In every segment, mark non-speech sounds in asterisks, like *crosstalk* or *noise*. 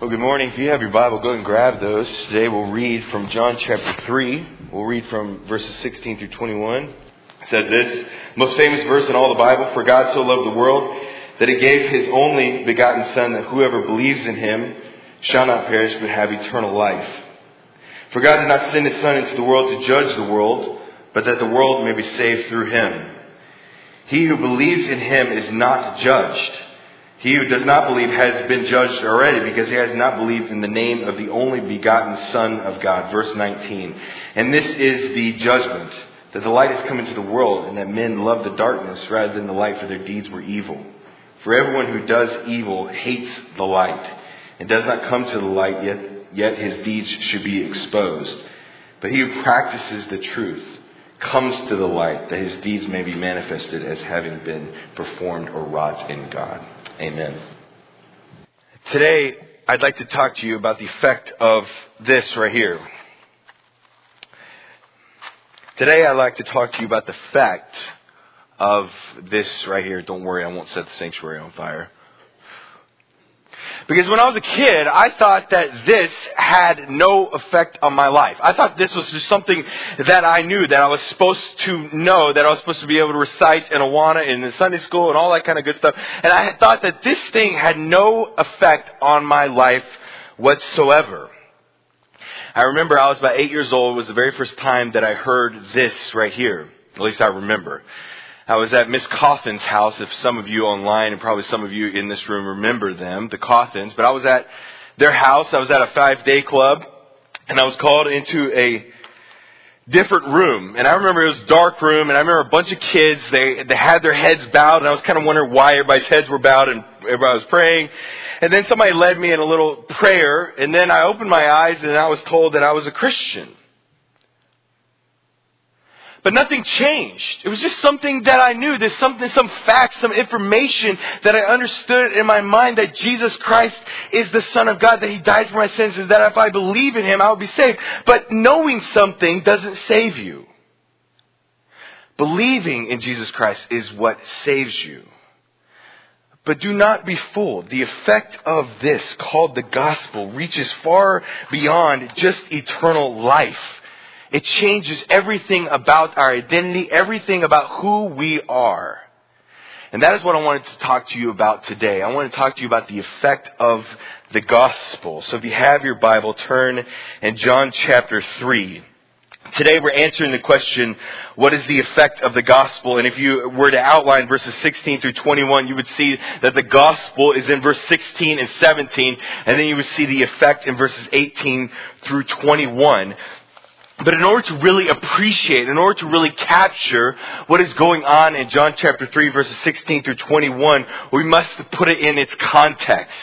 Well, good morning. If you have your Bible, go and grab those. Today we'll read from John chapter 3. We'll read from verses 16 through 21. It says this, most famous verse in all the Bible, For God so loved the world that he gave his only begotten Son, that whoever believes in him shall not perish but have eternal life. For God did not send his Son into the world to judge the world, but that the world may be saved through him. He who believes in him is not judged. He who does not believe has been judged already because he has not believed in the name of the only begotten Son of God. Verse 19. And this is the judgment, that the light has come into the world and that men love the darkness rather than the light for their deeds were evil. For everyone who does evil hates the light and does not come to the light yet, yet his deeds should be exposed. But he who practices the truth comes to the light that his deeds may be manifested as having been performed or wrought in God. Amen. Today, I'd like to talk to you about the effect of this right here. Today, I'd like to talk to you about the effect of this right here. Don't worry, I won't set the sanctuary on fire. Because when I was a kid, I thought that this had no effect on my life. I thought this was just something that I knew, that I was supposed to know, that I was supposed to be able to recite in Awana and in Sunday school and all that kind of good stuff. And I thought that this thing had no effect on my life whatsoever. I remember I was about eight years old. It was the very first time that I heard this right here. At least I remember. I was at Miss Coffin's house, if some of you online and probably some of you in this room remember them, the Coffins, But I was at their house. I was at a five day club and I was called into a different room. And I remember it was a dark room and I remember a bunch of kids, they, they had their heads bowed and I was kind of wondering why everybody's heads were bowed and everybody was praying. And then somebody led me in a little prayer and then I opened my eyes and I was told that I was a Christian. But nothing changed. It was just something that I knew. There's something, some facts, some information that I understood in my mind that Jesus Christ is the Son of God, that He died for my sins, and that if I believe in Him, I will be saved. But knowing something doesn't save you. Believing in Jesus Christ is what saves you. But do not be fooled. The effect of this, called the gospel, reaches far beyond just eternal life. It changes everything about our identity, everything about who we are. And that is what I wanted to talk to you about today. I want to talk to you about the effect of the gospel. So if you have your Bible, turn in John chapter 3. Today we're answering the question, what is the effect of the gospel? And if you were to outline verses 16 through 21, you would see that the gospel is in verse 16 and 17, and then you would see the effect in verses 18 through 21. But in order to really appreciate, in order to really capture what is going on in John chapter 3 verses 16 through 21, we must put it in its context.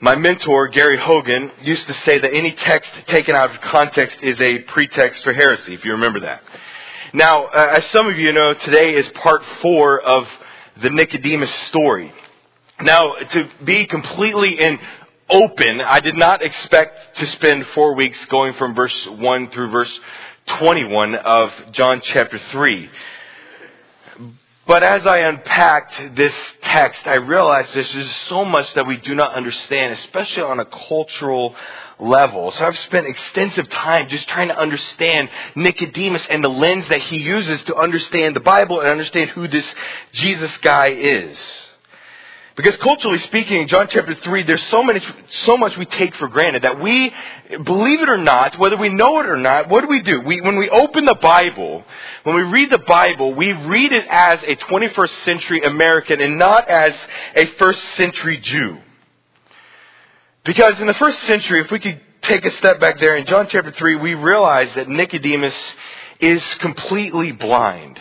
My mentor, Gary Hogan, used to say that any text taken out of context is a pretext for heresy, if you remember that. Now, uh, as some of you know, today is part four of the Nicodemus story. Now, to be completely in open. I did not expect to spend four weeks going from verse 1 through verse 21 of John chapter 3. But as I unpacked this text, I realized there's just so much that we do not understand, especially on a cultural level. So I've spent extensive time just trying to understand Nicodemus and the lens that he uses to understand the Bible and understand who this Jesus guy is. Because culturally speaking, in John chapter 3, there's so, many, so much we take for granted that we, believe it or not, whether we know it or not, what do we do? We, when we open the Bible, when we read the Bible, we read it as a 21st century American and not as a first century Jew. Because in the first century, if we could take a step back there, in John chapter 3, we realize that Nicodemus is completely blind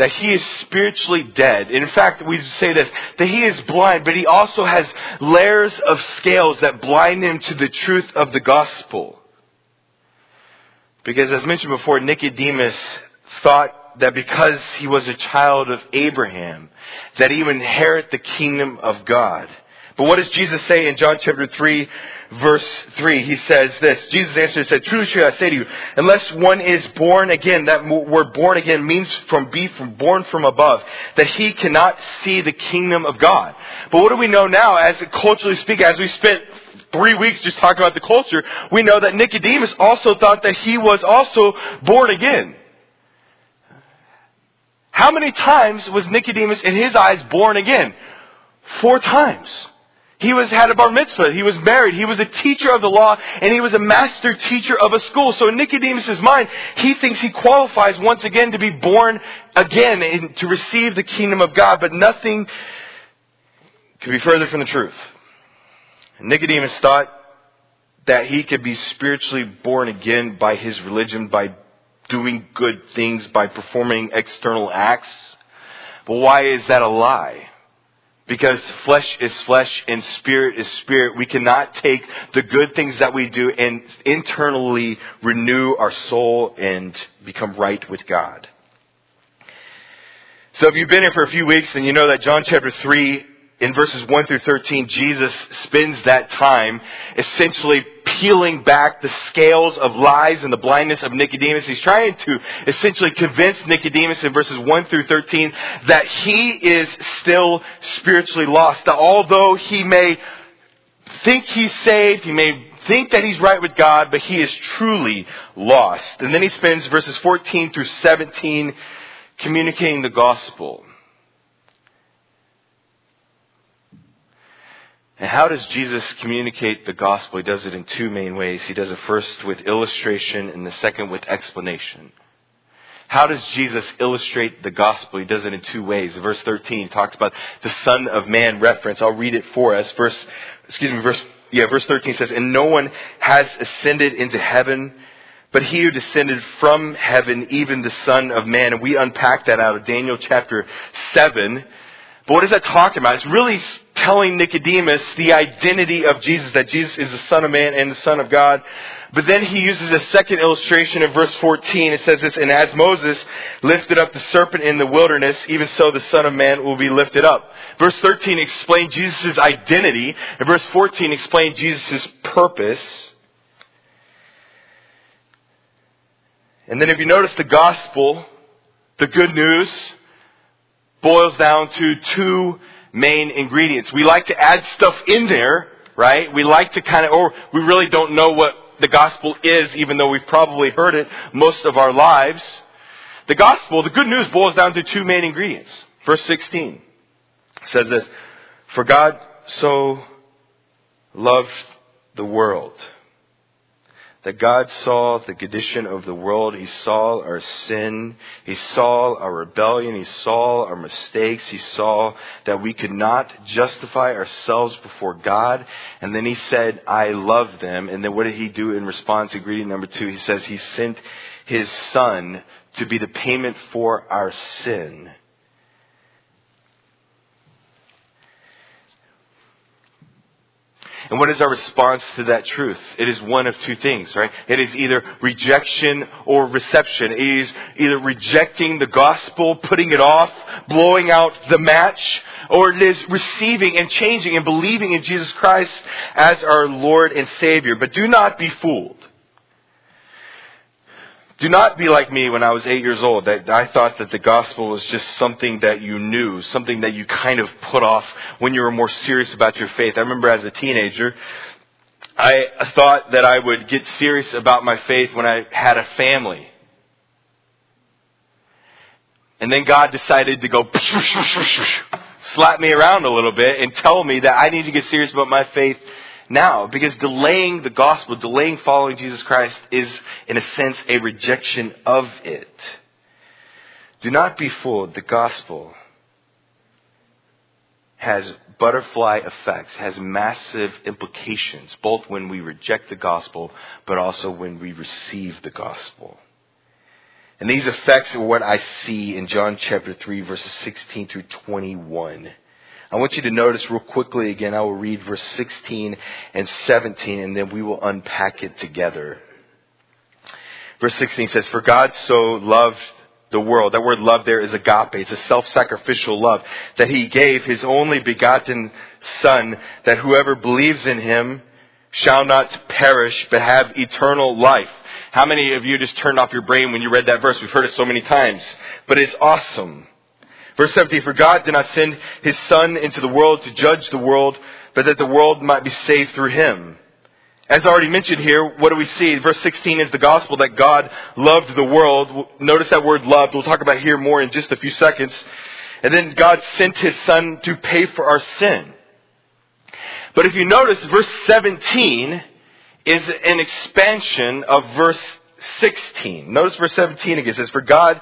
that he is spiritually dead. In fact, we say this, that he is blind, but he also has layers of scales that blind him to the truth of the gospel. Because as mentioned before, Nicodemus thought that because he was a child of Abraham, that he would inherit the kingdom of God. But what does Jesus say in John chapter 3, verse 3? He says this. Jesus answered and said, Truly, truly, I say to you, unless one is born again, that word born again means from be from born from above, that he cannot see the kingdom of God. But what do we know now, as culturally speaking, as we spent three weeks just talking about the culture, we know that Nicodemus also thought that he was also born again. How many times was Nicodemus in his eyes born again? Four times. He was had a bar mitzvah. He was married. He was a teacher of the law, and he was a master teacher of a school. So in Nicodemus' mind, he thinks he qualifies once again to be born again and to receive the kingdom of God. But nothing could be further from the truth. Nicodemus thought that he could be spiritually born again by his religion, by doing good things, by performing external acts. But why is that a lie? Because flesh is flesh and spirit is spirit. We cannot take the good things that we do and internally renew our soul and become right with God. So if you've been here for a few weeks, then you know that John chapter 3 in verses 1 through 13, Jesus spends that time essentially peeling back the scales of lies and the blindness of Nicodemus. He's trying to essentially convince Nicodemus in verses 1 through 13 that he is still spiritually lost. That although he may think he's saved, he may think that he's right with God, but he is truly lost. And then he spends verses 14 through 17 communicating the gospel. And how does Jesus communicate the gospel? He does it in two main ways. He does it first with illustration and the second with explanation. How does Jesus illustrate the gospel? He does it in two ways. Verse 13 talks about the Son of Man reference. I'll read it for us. Verse, excuse me, verse, yeah, verse 13 says, And no one has ascended into heaven, but he who descended from heaven, even the Son of Man. And we unpack that out of Daniel chapter 7. But what is that talking about? It's really telling Nicodemus the identity of Jesus, that Jesus is the Son of Man and the Son of God. But then he uses a second illustration in verse 14. It says this, And as Moses lifted up the serpent in the wilderness, even so the Son of Man will be lifted up. Verse 13 explained Jesus' identity, and verse 14 explained Jesus' purpose. And then if you notice the gospel, the good news, boils down to two main ingredients. We like to add stuff in there, right? We like to kind of, or we really don't know what the gospel is, even though we've probably heard it most of our lives. The gospel, the good news boils down to two main ingredients. Verse 16 says this, For God so loved the world that God saw the condition of the world. He saw our sin. He saw our rebellion. He saw our mistakes. He saw that we could not justify ourselves before God. And then he said, I love them. And then what did he do in response? to greeting number two, he says he sent his son to be the payment for our sin. And what is our response to that truth? It is one of two things, right? It is either rejection or reception. It is either rejecting the gospel, putting it off, blowing out the match, or it is receiving and changing and believing in Jesus Christ as our Lord and Savior. But do not be fooled. Do not be like me when I was eight years old, that I thought that the gospel was just something that you knew, something that you kind of put off when you were more serious about your faith. I remember as a teenager, I thought that I would get serious about my faith when I had a family. And then God decided to go *laughs* slap me around a little bit and tell me that I need to get serious about my faith now because delaying the gospel, delaying following Jesus Christ is, in a sense, a rejection of it. Do not be fooled. The gospel has butterfly effects, has massive implications, both when we reject the gospel, but also when we receive the gospel. And these effects are what I see in John chapter 3, verses 16 through 21. I want you to notice real quickly again, I will read verse 16 and 17 and then we will unpack it together. Verse 16 says, For God so loved the world. That word love there is agape. It's a self-sacrificial love that he gave his only begotten son that whoever believes in him shall not perish but have eternal life. How many of you just turned off your brain when you read that verse? We've heard it so many times, but it's awesome. Verse 17, for God did not send his son into the world to judge the world, but that the world might be saved through him. As already mentioned here, what do we see? Verse 16 is the gospel that God loved the world. Notice that word loved. We'll talk about here more in just a few seconds. And then God sent his son to pay for our sin. But if you notice, verse 17 is an expansion of verse 16. Notice verse 17 again. It says, For God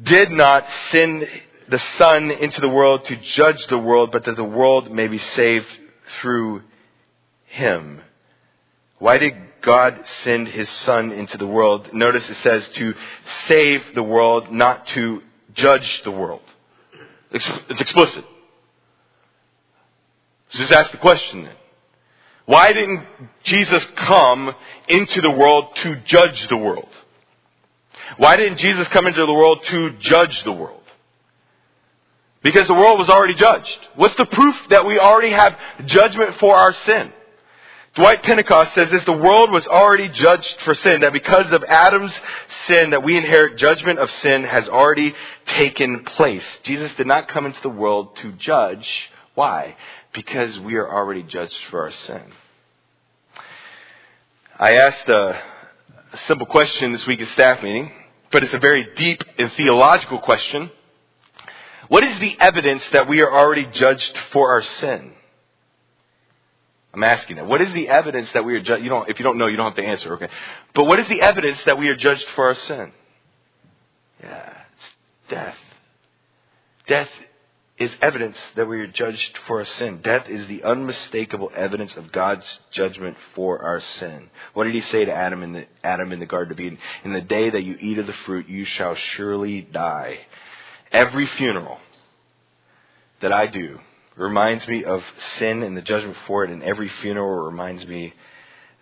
did not send the Son into the world to judge the world, but that the world may be saved through him. Why did God send his Son into the world? Notice it says to save the world, not to judge the world. It's explicit. So just ask the question then. Why didn't Jesus come into the world to judge the world? Why didn't Jesus come into the world to judge the world? Because the world was already judged. What's the proof that we already have judgment for our sin? Dwight Pentecost says this, the world was already judged for sin, that because of Adam's sin that we inherit judgment of sin has already taken place. Jesus did not come into the world to judge. Why? Because we are already judged for our sin. I asked a, simple question this week at staff meeting, but it's a very deep and theological question. What is the evidence that we are already judged for our sin? I'm asking that. What is the evidence that we are judged? You don't, if you don't know, you don't have to answer, okay? But what is the evidence that we are judged for our sin? Yeah, it's death. Death is evidence that we are judged for our sin. Death is the unmistakable evidence of God's judgment for our sin. What did he say to Adam in the, Adam in the Garden of Eden? In the day that you eat of the fruit, you shall surely die. Every funeral that I do reminds me of sin and the judgment for it, and every funeral reminds me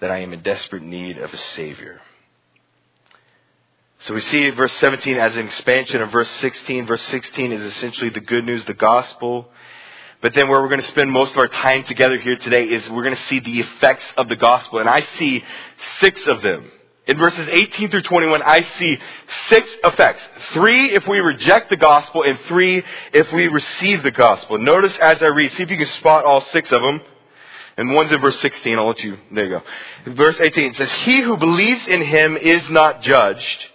that I am in desperate need of a Savior. So we see verse 17 as an expansion of verse 16. Verse 16 is essentially the good news, the gospel. But then where we're going to spend most of our time together here today is we're going to see the effects of the gospel. And I see six of them. In verses 18 through 21, I see six effects. Three if we reject the gospel, and three if we receive the gospel. Notice as I read, see if you can spot all six of them. And one's in verse 16. I'll let you, there you go. Verse 18 it says, He who believes in him is not judged.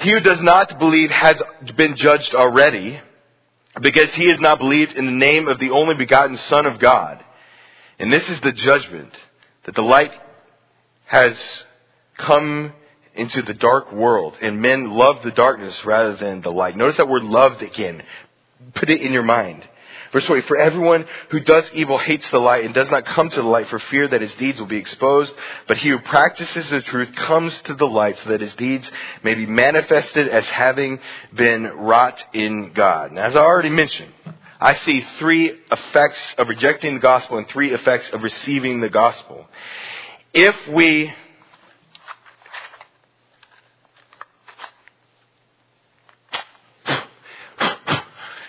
He who does not believe has been judged already, because he has not believed in the name of the only begotten Son of God. And this is the judgment that the light has come into the dark world, and men love the darkness rather than the light. Notice that word loved again. Put it in your mind. Verse 20, for everyone who does evil hates the light and does not come to the light for fear that his deeds will be exposed. But he who practices the truth comes to the light so that his deeds may be manifested as having been wrought in God. Now, as I already mentioned, I see three effects of rejecting the gospel and three effects of receiving the gospel. If we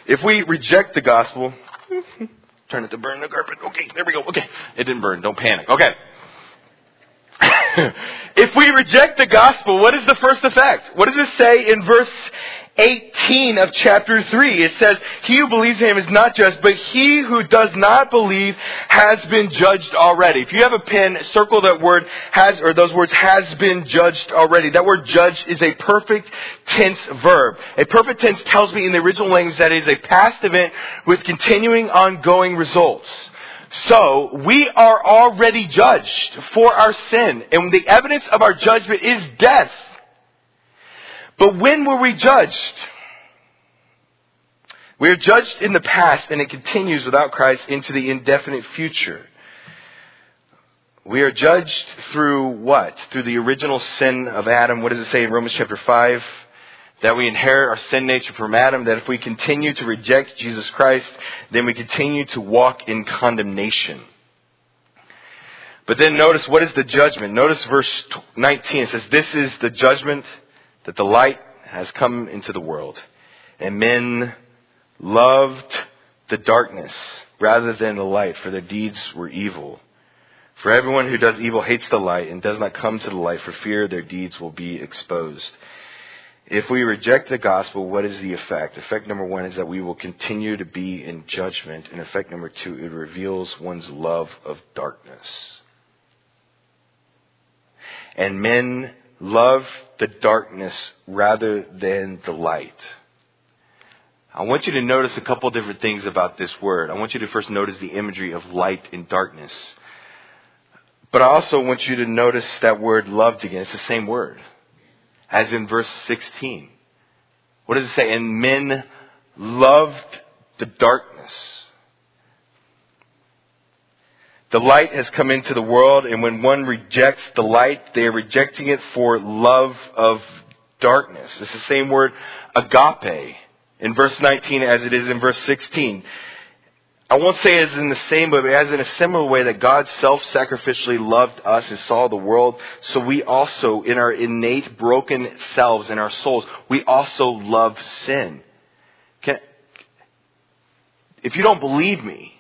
If we reject the gospel, *laughs* turn it to burn the carpet. Okay, there we go. Okay. It didn't burn. Don't panic. Okay. *laughs* if we reject the gospel, what is the first effect? What does it say in verse 18 of chapter 3. It says, He who believes in him is not just, but he who does not believe has been judged already. If you have a pen, circle that word has, or those words has been judged already. That word judged is a perfect tense verb. A perfect tense tells me in the original language that it is a past event with continuing ongoing results. So, we are already judged for our sin, and the evidence of our judgment is death. But when were we judged? We are judged in the past and it continues without Christ into the indefinite future. We are judged through what? Through the original sin of Adam. What does it say in Romans chapter 5? That we inherit our sin nature from Adam, that if we continue to reject Jesus Christ, then we continue to walk in condemnation. But then notice what is the judgment? Notice verse 19. It says, This is the judgment that the light has come into the world, and men loved the darkness rather than the light, for their deeds were evil. For everyone who does evil hates the light and does not come to the light for fear their deeds will be exposed. If we reject the gospel, what is the effect? Effect number one is that we will continue to be in judgment. And effect number two, it reveals one's love of darkness. And men love the darkness rather than the light. I want you to notice a couple different things about this word. I want you to first notice the imagery of light and darkness. But I also want you to notice that word loved again. It's the same word as in verse 16. What does it say? And men loved the darkness. The light has come into the world, and when one rejects the light, they are rejecting it for love of darkness. It's the same word, agape, in verse 19 as it is in verse 16. I won't say as in the same, but as in a similar way that God self-sacrificially loved us and saw the world, so we also, in our innate broken selves, in our souls, we also love sin. Can, if you don't believe me,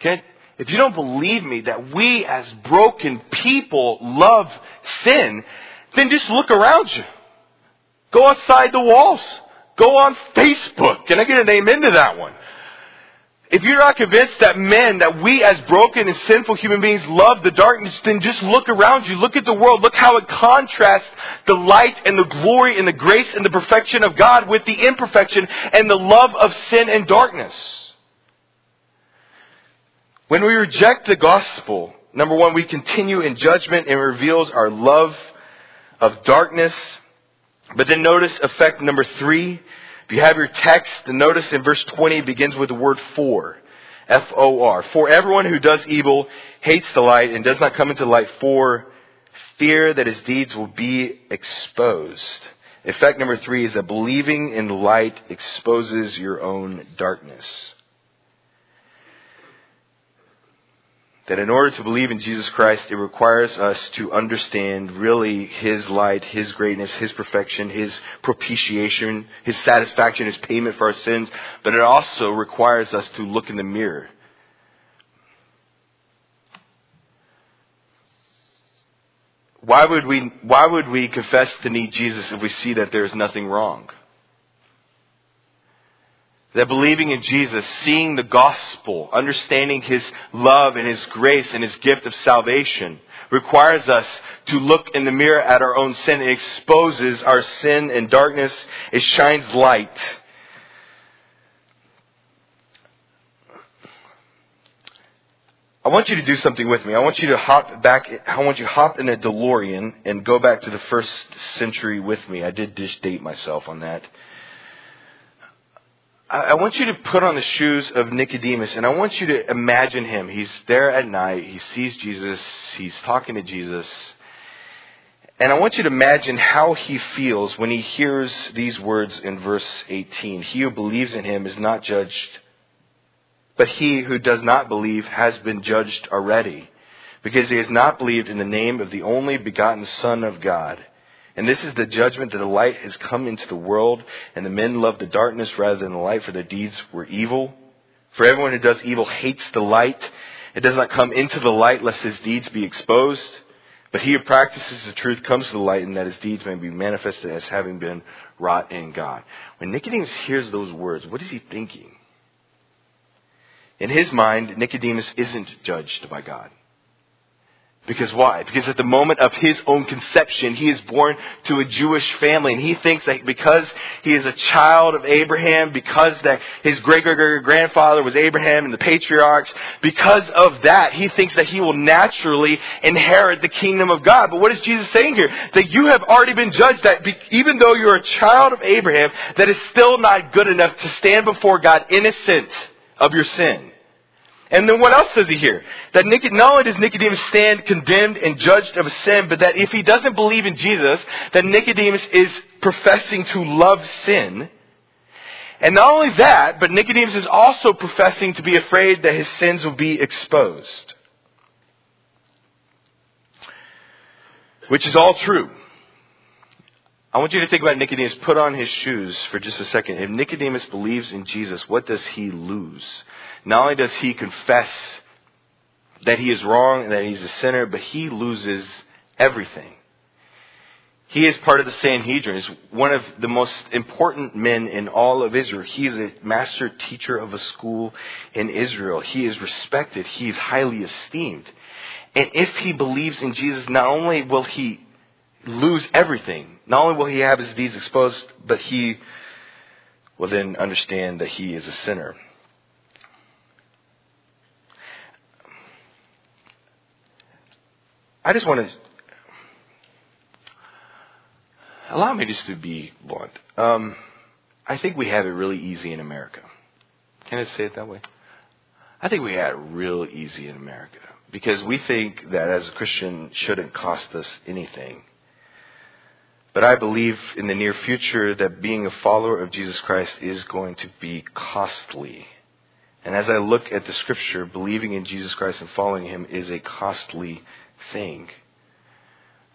can, if you don't believe me that we as broken people love sin, then just look around you. Go outside the walls. Go on Facebook. Can I get a name into that one? If you're not convinced that men, that we as broken and sinful human beings love the darkness, then just look around you. Look at the world. Look how it contrasts the light and the glory and the grace and the perfection of God with the imperfection and the love of sin and darkness. When we reject the gospel, number one, we continue in judgment and reveals our love of darkness. But then notice effect number three, if you have your text, the notice in verse 20 begins with the word for. F-O-R. For everyone who does evil hates the light and does not come into the light for fear that his deeds will be exposed. Effect number three is that believing in light exposes your own darkness. That in order to believe in Jesus Christ, it requires us to understand really His light, His greatness, His perfection, His propitiation, His satisfaction, His payment for our sins, but it also requires us to look in the mirror. Why would we, why would we confess to need Jesus if we see that there is nothing wrong? That believing in Jesus, seeing the gospel, understanding His love and His grace and His gift of salvation requires us to look in the mirror at our own sin. It exposes our sin and darkness. It shines light. I want you to do something with me. I want you to hop back. I want you to hop in a DeLorean and go back to the first century with me. I did date myself on that. I want you to put on the shoes of Nicodemus and I want you to imagine him. He's there at night. He sees Jesus. He's talking to Jesus. And I want you to imagine how he feels when he hears these words in verse 18. He who believes in him is not judged, but he who does not believe has been judged already, because he has not believed in the name of the only begotten Son of God. And this is the judgment that the light has come into the world, and the men love the darkness rather than the light, for their deeds were evil. For everyone who does evil hates the light. It does not come into the light lest his deeds be exposed. But he who practices the truth comes to the light, and that his deeds may be manifested as having been wrought in God. When Nicodemus hears those words, what is he thinking? In his mind, Nicodemus isn't judged by God. Because why? Because at the moment of his own conception, he is born to a Jewish family, and he thinks that because he is a child of Abraham, because that his great great grandfather was Abraham and the patriarchs, because of that, he thinks that he will naturally inherit the kingdom of God. But what is Jesus saying here? That you have already been judged, that even though you're a child of Abraham, that is still not good enough to stand before God innocent of your sin. And then what else does he hear? That not only does Nicodemus stand condemned and judged of sin, but that if he doesn't believe in Jesus, that Nicodemus is professing to love sin. And not only that, but Nicodemus is also professing to be afraid that his sins will be exposed. Which is all true. I want you to think about Nicodemus. Put on his shoes for just a second. If Nicodemus believes in Jesus, what does he lose? Not only does he confess that he is wrong and that he's a sinner, but he loses everything. He is part of the Sanhedrin. He's one of the most important men in all of Israel. He is a master teacher of a school in Israel. He is respected. He is highly esteemed. And if he believes in Jesus, not only will he lose everything, not only will he have his deeds exposed, but he will then understand that he is a sinner. I just want to allow me just to be blunt. Um, I think we have it really easy in America. Can I say it that way? I think we have it real easy in America because we think that as a Christian shouldn't cost us anything. But I believe in the near future that being a follower of Jesus Christ is going to be costly. And as I look at the scripture, believing in Jesus Christ and following him is a costly thing.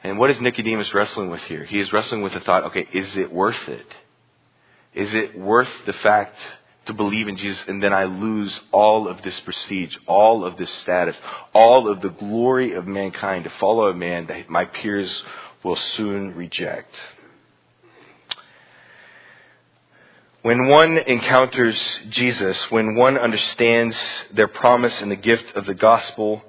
And what is Nicodemus wrestling with here? He is wrestling with the thought, okay, is it worth it? Is it worth the fact to believe in Jesus and then I lose all of this prestige, all of this status, all of the glory of mankind to follow a man that my peers will soon reject? When one encounters Jesus, when one understands their promise and the gift of the gospel,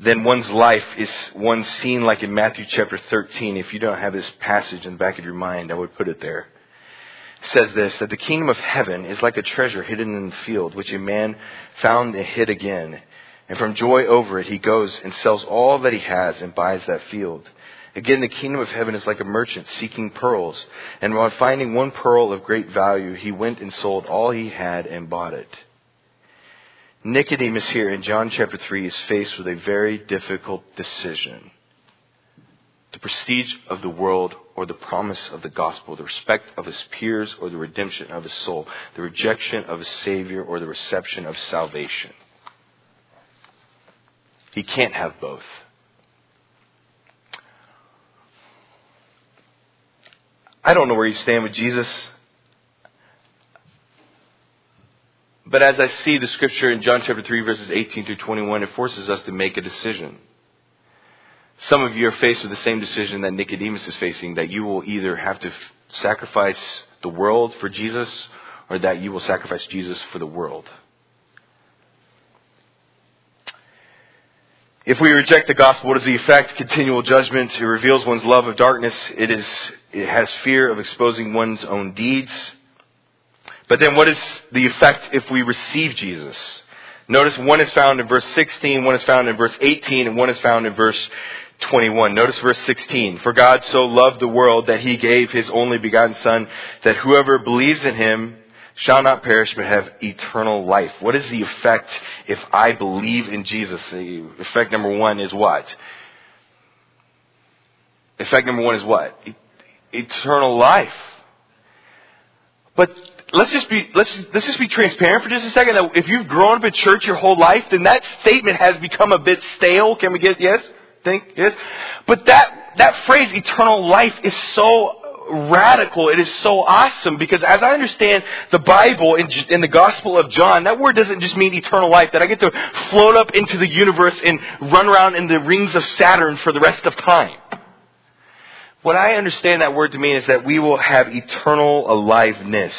then one's life is one seen like in Matthew chapter 13. If you don't have this passage in the back of your mind, I would put it there. It says this, that the kingdom of heaven is like a treasure hidden in the field, which a man found and hid again. And from joy over it, he goes and sells all that he has and buys that field. Again, the kingdom of heaven is like a merchant seeking pearls. And while finding one pearl of great value, he went and sold all he had and bought it. Nicodemus here in John chapter 3 is faced with a very difficult decision. The prestige of the world or the promise of the gospel, the respect of his peers or the redemption of his soul, the rejection of a Savior or the reception of salvation. He can't have both. I don't know where you stand with Jesus. But as I see the scripture in John chapter 3 verses 18 through 21, it forces us to make a decision. Some of you are faced with the same decision that Nicodemus is facing, that you will either have to sacrifice the world for Jesus or that you will sacrifice Jesus for the world. If we reject the gospel, what is the effect? Continual judgment. It reveals one's love of darkness. It is, it has fear of exposing one's own deeds. But then what is the effect if we receive Jesus? Notice one is found in verse 16, one is found in verse 18, and one is found in verse 21. Notice verse 16. For God so loved the world that he gave his only begotten Son, that whoever believes in him shall not perish but have eternal life. What is the effect if I believe in Jesus? The effect number one is what? Effect number one is what? Eternal life. But let's just be let's let's just be transparent for just a second. That if you've grown up in church your whole life, then that statement has become a bit stale. Can we get yes? Think yes? But that that phrase eternal life is so radical. It is so awesome because as I understand the Bible in, in the Gospel of John, that word doesn't just mean eternal life, that I get to float up into the universe and run around in the rings of Saturn for the rest of time. What I understand that word to mean is that we will have eternal aliveness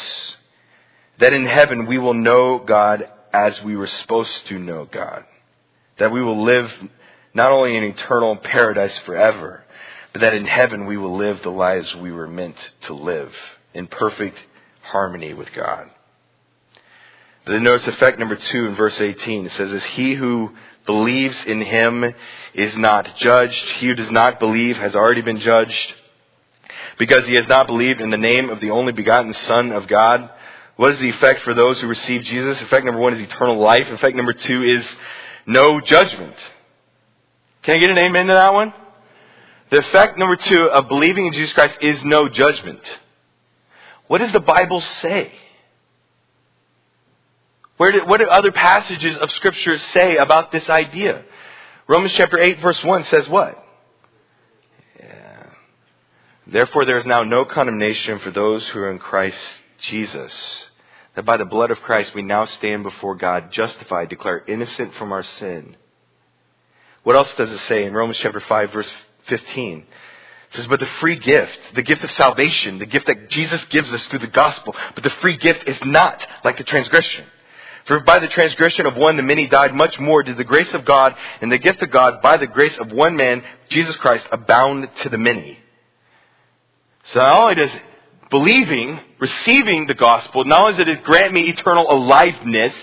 that in heaven we will know God as we were supposed to know God. That we will live not only in eternal paradise forever, but that in heaven we will live the lives we were meant to live in perfect harmony with God. But then notice effect number two in verse 18. It says, As he who believes in him is not judged, he who does not believe has already been judged, because he has not believed in the name of the only begotten Son of God. What is the effect for those who receive Jesus? Effect number one is eternal life. Effect number two is no judgment. Can I get an amen to that one? The effect number two of believing in Jesus Christ is no judgment. What does the Bible say? Where did, what do other passages of Scripture say about this idea? Romans chapter 8 verse 1 says what? Therefore, there is now no condemnation for those who are in Christ Jesus. That by the blood of Christ we now stand before God justified, declared innocent from our sin. What else does it say in Romans chapter 5 verse 15? It says, but the free gift, the gift of salvation, the gift that Jesus gives us through the gospel, but the free gift is not like the transgression. For by the transgression of one the many died, much more did the grace of God and the gift of God by the grace of one man, Jesus Christ, abound to the many. So not only does believing, receiving the gospel, not only does it grant me eternal aliveness,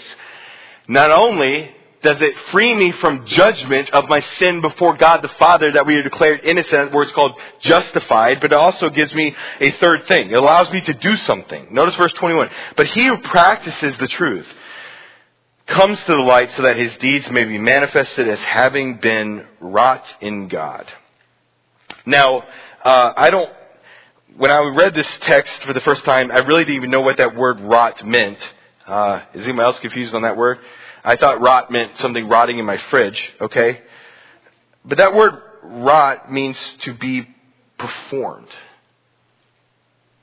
not only does it free me from judgment of my sin before God the Father that we are declared innocent, where it's called justified, but it also gives me a third thing. It allows me to do something. Notice verse 21. But he who practices the truth comes to the light so that his deeds may be manifested as having been wrought in God. Now, uh, I don't when I read this text for the first time, I really didn't even know what that word rot meant. Uh, is anyone else confused on that word? I thought rot meant something rotting in my fridge, okay? But that word rot means to be performed.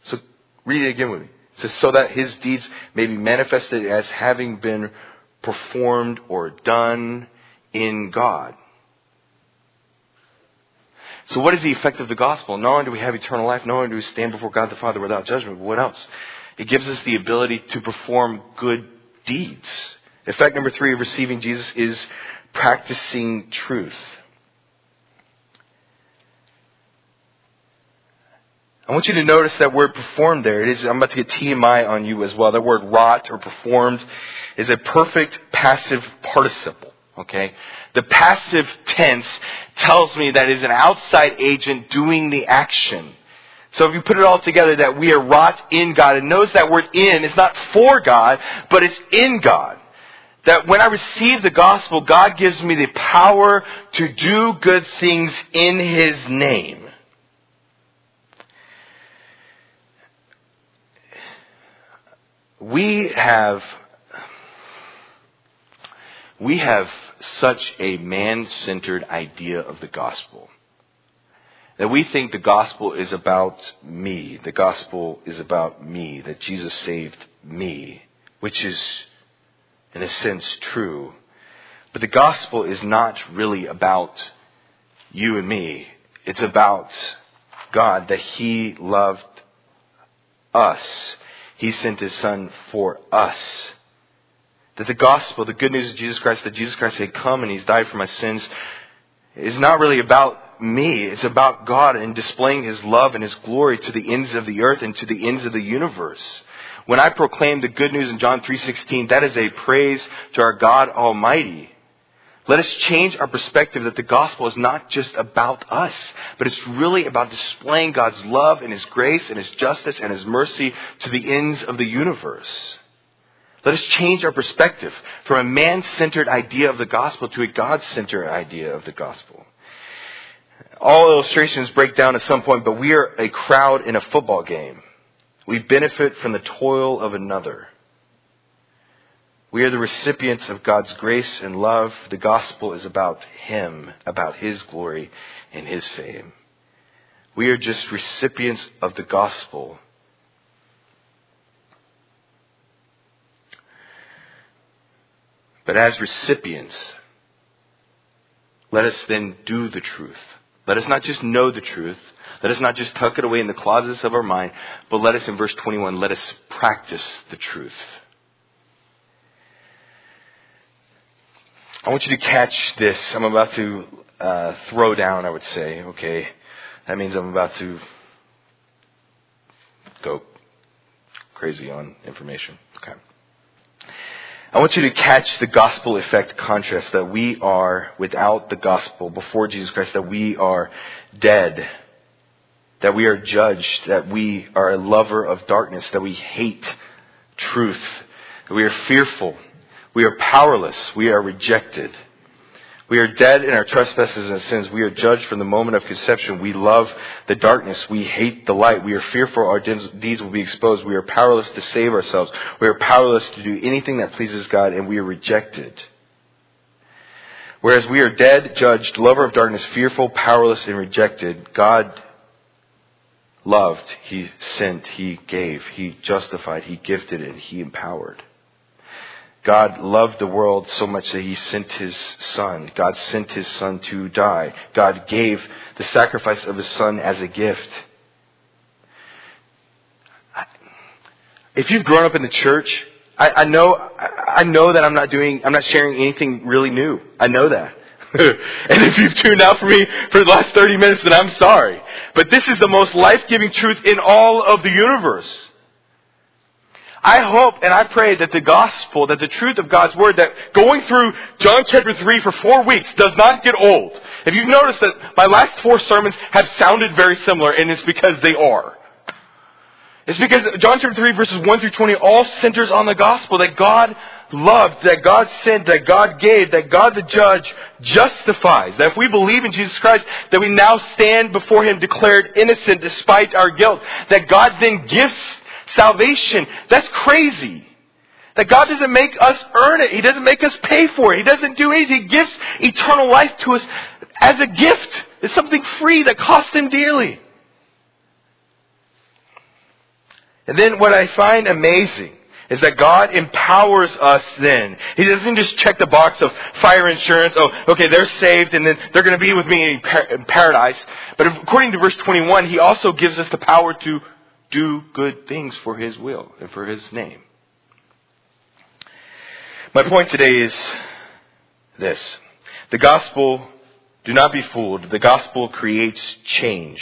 So read it again with me. It says, so that his deeds may be manifested as having been performed or done in God. So what is the effect of the gospel? Not only do we have eternal life, not only do we stand before God the Father without judgment, but what else? It gives us the ability to perform good deeds. Effect number three of receiving Jesus is practicing truth. I want you to notice that word performed there. It is, I'm about to get TMI on you as well. That word wrought or performed is a perfect passive participle. Okay? The passive tense tells me that is an outside agent doing the action. So if you put it all together that we are wrought in God, and notice that word in is not for God, but it's in God. That when I receive the gospel, God gives me the power to do good things in His name. We have we have such a man centered idea of the gospel that we think the gospel is about me. The gospel is about me, that Jesus saved me, which is, in a sense, true. But the gospel is not really about you and me. It's about God, that He loved us. He sent His Son for us. That the gospel, the good news of Jesus Christ, that Jesus Christ had come and He's died for my sins, is not really about me. It's about God and displaying His love and His glory to the ends of the earth and to the ends of the universe. When I proclaim the good news in John 3.16, that is a praise to our God Almighty. Let us change our perspective that the gospel is not just about us, but it's really about displaying God's love and His grace and His justice and His mercy to the ends of the universe. Let us change our perspective from a man centered idea of the gospel to a God centered idea of the gospel. All illustrations break down at some point, but we are a crowd in a football game. We benefit from the toil of another. We are the recipients of God's grace and love. The gospel is about Him, about His glory and His fame. We are just recipients of the gospel But as recipients, let us then do the truth. Let us not just know the truth. Let us not just tuck it away in the closets of our mind, but let us, in verse 21, let us practice the truth. I want you to catch this. I'm about to uh, throw down, I would say, okay? That means I'm about to go crazy on information. Okay. I want you to catch the gospel effect contrast that we are without the gospel before Jesus Christ, that we are dead, that we are judged, that we are a lover of darkness, that we hate truth, that we are fearful, we are powerless, we are rejected. We are dead in our trespasses and sins. We are judged from the moment of conception. We love the darkness. We hate the light. We are fearful our deeds will be exposed. We are powerless to save ourselves. We are powerless to do anything that pleases God, and we are rejected. Whereas we are dead, judged, lover of darkness, fearful, powerless, and rejected, God loved, He sent, He gave, He justified, He gifted and He empowered. God loved the world so much that He sent His Son. God sent His Son to die. God gave the sacrifice of His Son as a gift. If you've grown up in the church, I, I know, I know that I'm not doing, I'm not sharing anything really new. I know that. *laughs* and if you've tuned out for me for the last 30 minutes, then I'm sorry. But this is the most life-giving truth in all of the universe. I hope and I pray that the gospel, that the truth of God's word, that going through John chapter 3 for four weeks does not get old. If you've noticed that my last four sermons have sounded very similar, and it's because they are. It's because John chapter 3 verses 1 through 20 all centers on the gospel that God loved, that God sent, that God gave, that God the judge justifies. That if we believe in Jesus Christ, that we now stand before Him declared innocent despite our guilt. That God then gives salvation. That's crazy. That God doesn't make us earn it. He doesn't make us pay for it. He doesn't do anything. He gives eternal life to us as a gift. It's something free that cost Him dearly. And then what I find amazing is that God empowers us then. He doesn't just check the box of fire insurance. Oh, okay, they're saved and then they're going to be with me in paradise. But according to verse 21, He also gives us the power to do good things for His will and for His name. My point today is this. The gospel, do not be fooled. The gospel creates change.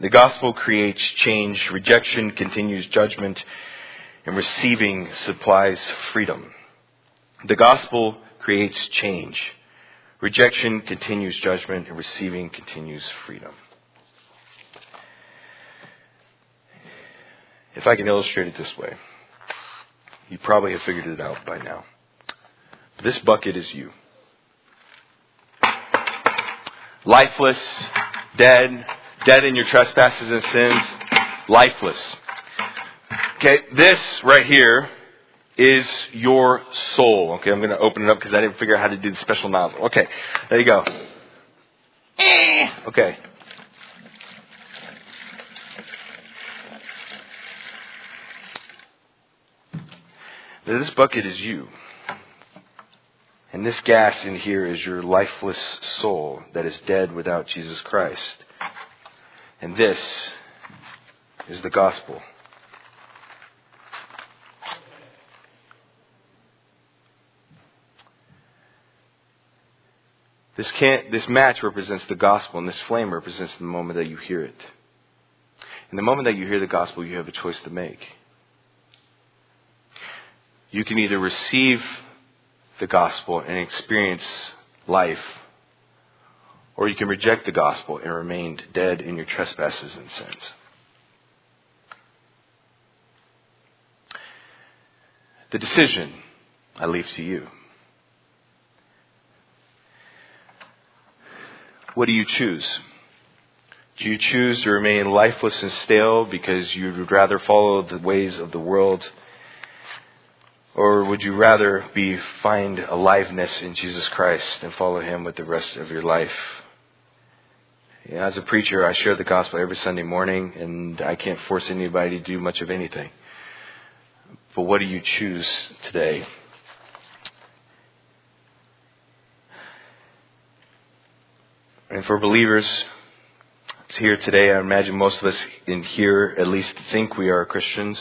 The gospel creates change. Rejection continues judgment, and receiving supplies freedom. The gospel creates change. Rejection continues judgment, and receiving continues freedom. If I can illustrate it this way, you probably have figured it out by now. This bucket is you. Lifeless, dead, dead in your trespasses and sins, lifeless. Okay, this right here is your soul. Okay, I'm going to open it up because I didn't figure out how to do the special nozzle. Okay, there you go. Eh. Okay. Now, this bucket is you. And this gas in here is your lifeless soul that is dead without Jesus Christ. And this is the gospel. This, can't, this match represents the gospel, and this flame represents the moment that you hear it. In the moment that you hear the gospel, you have a choice to make. You can either receive the gospel and experience life or you can reject the gospel and remain dead in your trespasses and sins. The decision I leave to you. What do you choose? Do you choose to remain lifeless and stale because you would rather follow the ways of the world? Or would you rather be find aliveness in Jesus Christ and follow him with the rest of your life? As a preacher, I share the gospel every Sunday morning, and I can't force anybody to do much of anything. But what do you choose today? And for believers here today, I imagine most of us in here at least think we are Christians.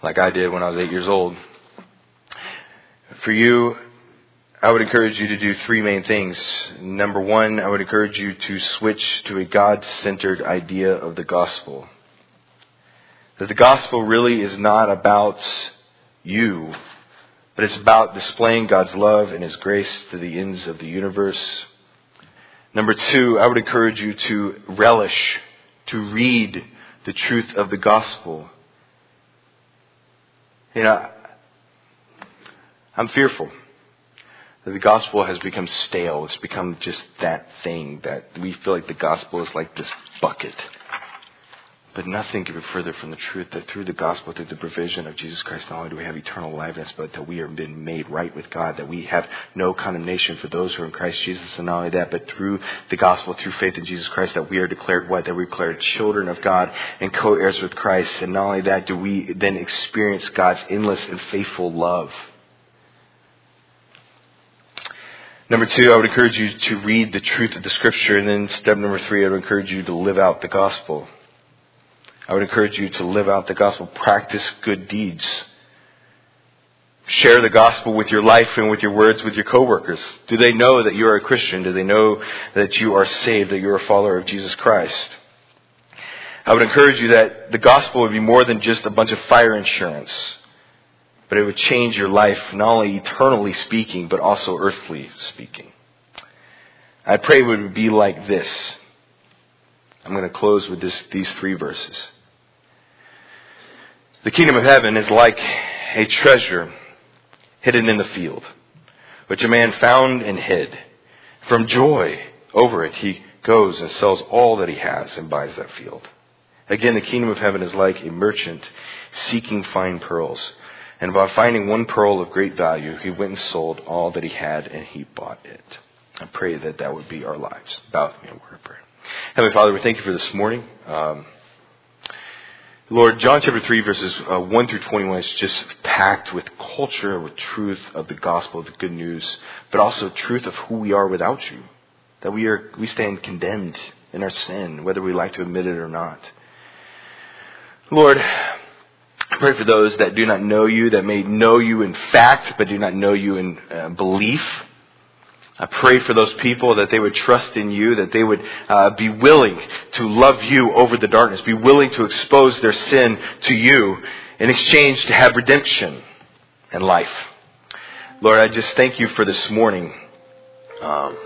Like I did when I was eight years old. For you, I would encourage you to do three main things. Number one, I would encourage you to switch to a God centered idea of the gospel. That the gospel really is not about you, but it's about displaying God's love and His grace to the ends of the universe. Number two, I would encourage you to relish, to read the truth of the gospel. You know, I'm fearful that the gospel has become stale. It's become just that thing that we feel like the gospel is like this bucket. But nothing could be further from the truth that through the gospel, through the provision of Jesus Christ, not only do we have eternal liveness, but that we have been made right with God, that we have no condemnation for those who are in Christ Jesus. And not only that, but through the gospel, through faith in Jesus Christ, that we are declared what? That we're declared children of God and co-heirs with Christ. And not only that, do we then experience God's endless and faithful love. Number two, I would encourage you to read the truth of the scripture. And then step number three, I would encourage you to live out the gospel. I would encourage you to live out the gospel, practice good deeds. Share the gospel with your life and with your words with your coworkers. Do they know that you are a Christian? Do they know that you are saved, that you're a follower of Jesus Christ? I would encourage you that the gospel would be more than just a bunch of fire insurance, but it would change your life, not only eternally speaking, but also earthly speaking. I pray it would be like this. I'm going to close with this, these three verses. The kingdom of heaven is like a treasure hidden in the field, which a man found and hid. From joy over it, he goes and sells all that he has and buys that field. Again, the kingdom of heaven is like a merchant seeking fine pearls. And by finding one pearl of great value, he went and sold all that he had and he bought it. I pray that that would be our lives. Bow with me in word of prayer. Heavenly Father, we thank you for this morning. Um, Lord, John chapter 3, verses uh, 1 through 21 is just packed with culture, with truth of the gospel, of the good news, but also truth of who we are without you. That we, are, we stand condemned in our sin, whether we like to admit it or not. Lord, I pray for those that do not know you, that may know you in fact, but do not know you in uh, belief. I pray for those people that they would trust in you, that they would uh, be willing to love you over the darkness, be willing to expose their sin to you in exchange to have redemption and life. Lord, I just thank you for this morning. Um,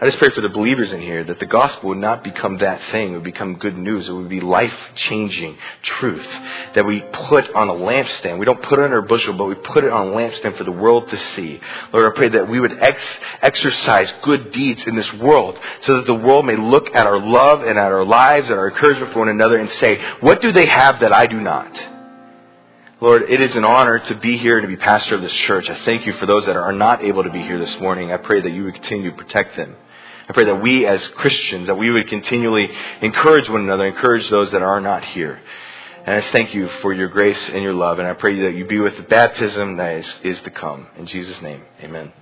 I just pray for the believers in here that the gospel would not become that saying, it would become good news. It would be life changing truth that we put on a lampstand. We don't put it under a bushel, but we put it on a lampstand for the world to see. Lord, I pray that we would ex- exercise good deeds in this world so that the world may look at our love and at our lives and our encouragement for one another and say, what do they have that I do not? Lord, it is an honor to be here and to be pastor of this church. I thank you for those that are not able to be here this morning. I pray that you would continue to protect them. I pray that we as Christians, that we would continually encourage one another, encourage those that are not here. And I thank you for your grace and your love. And I pray that you be with the baptism that is, is to come. In Jesus' name, amen.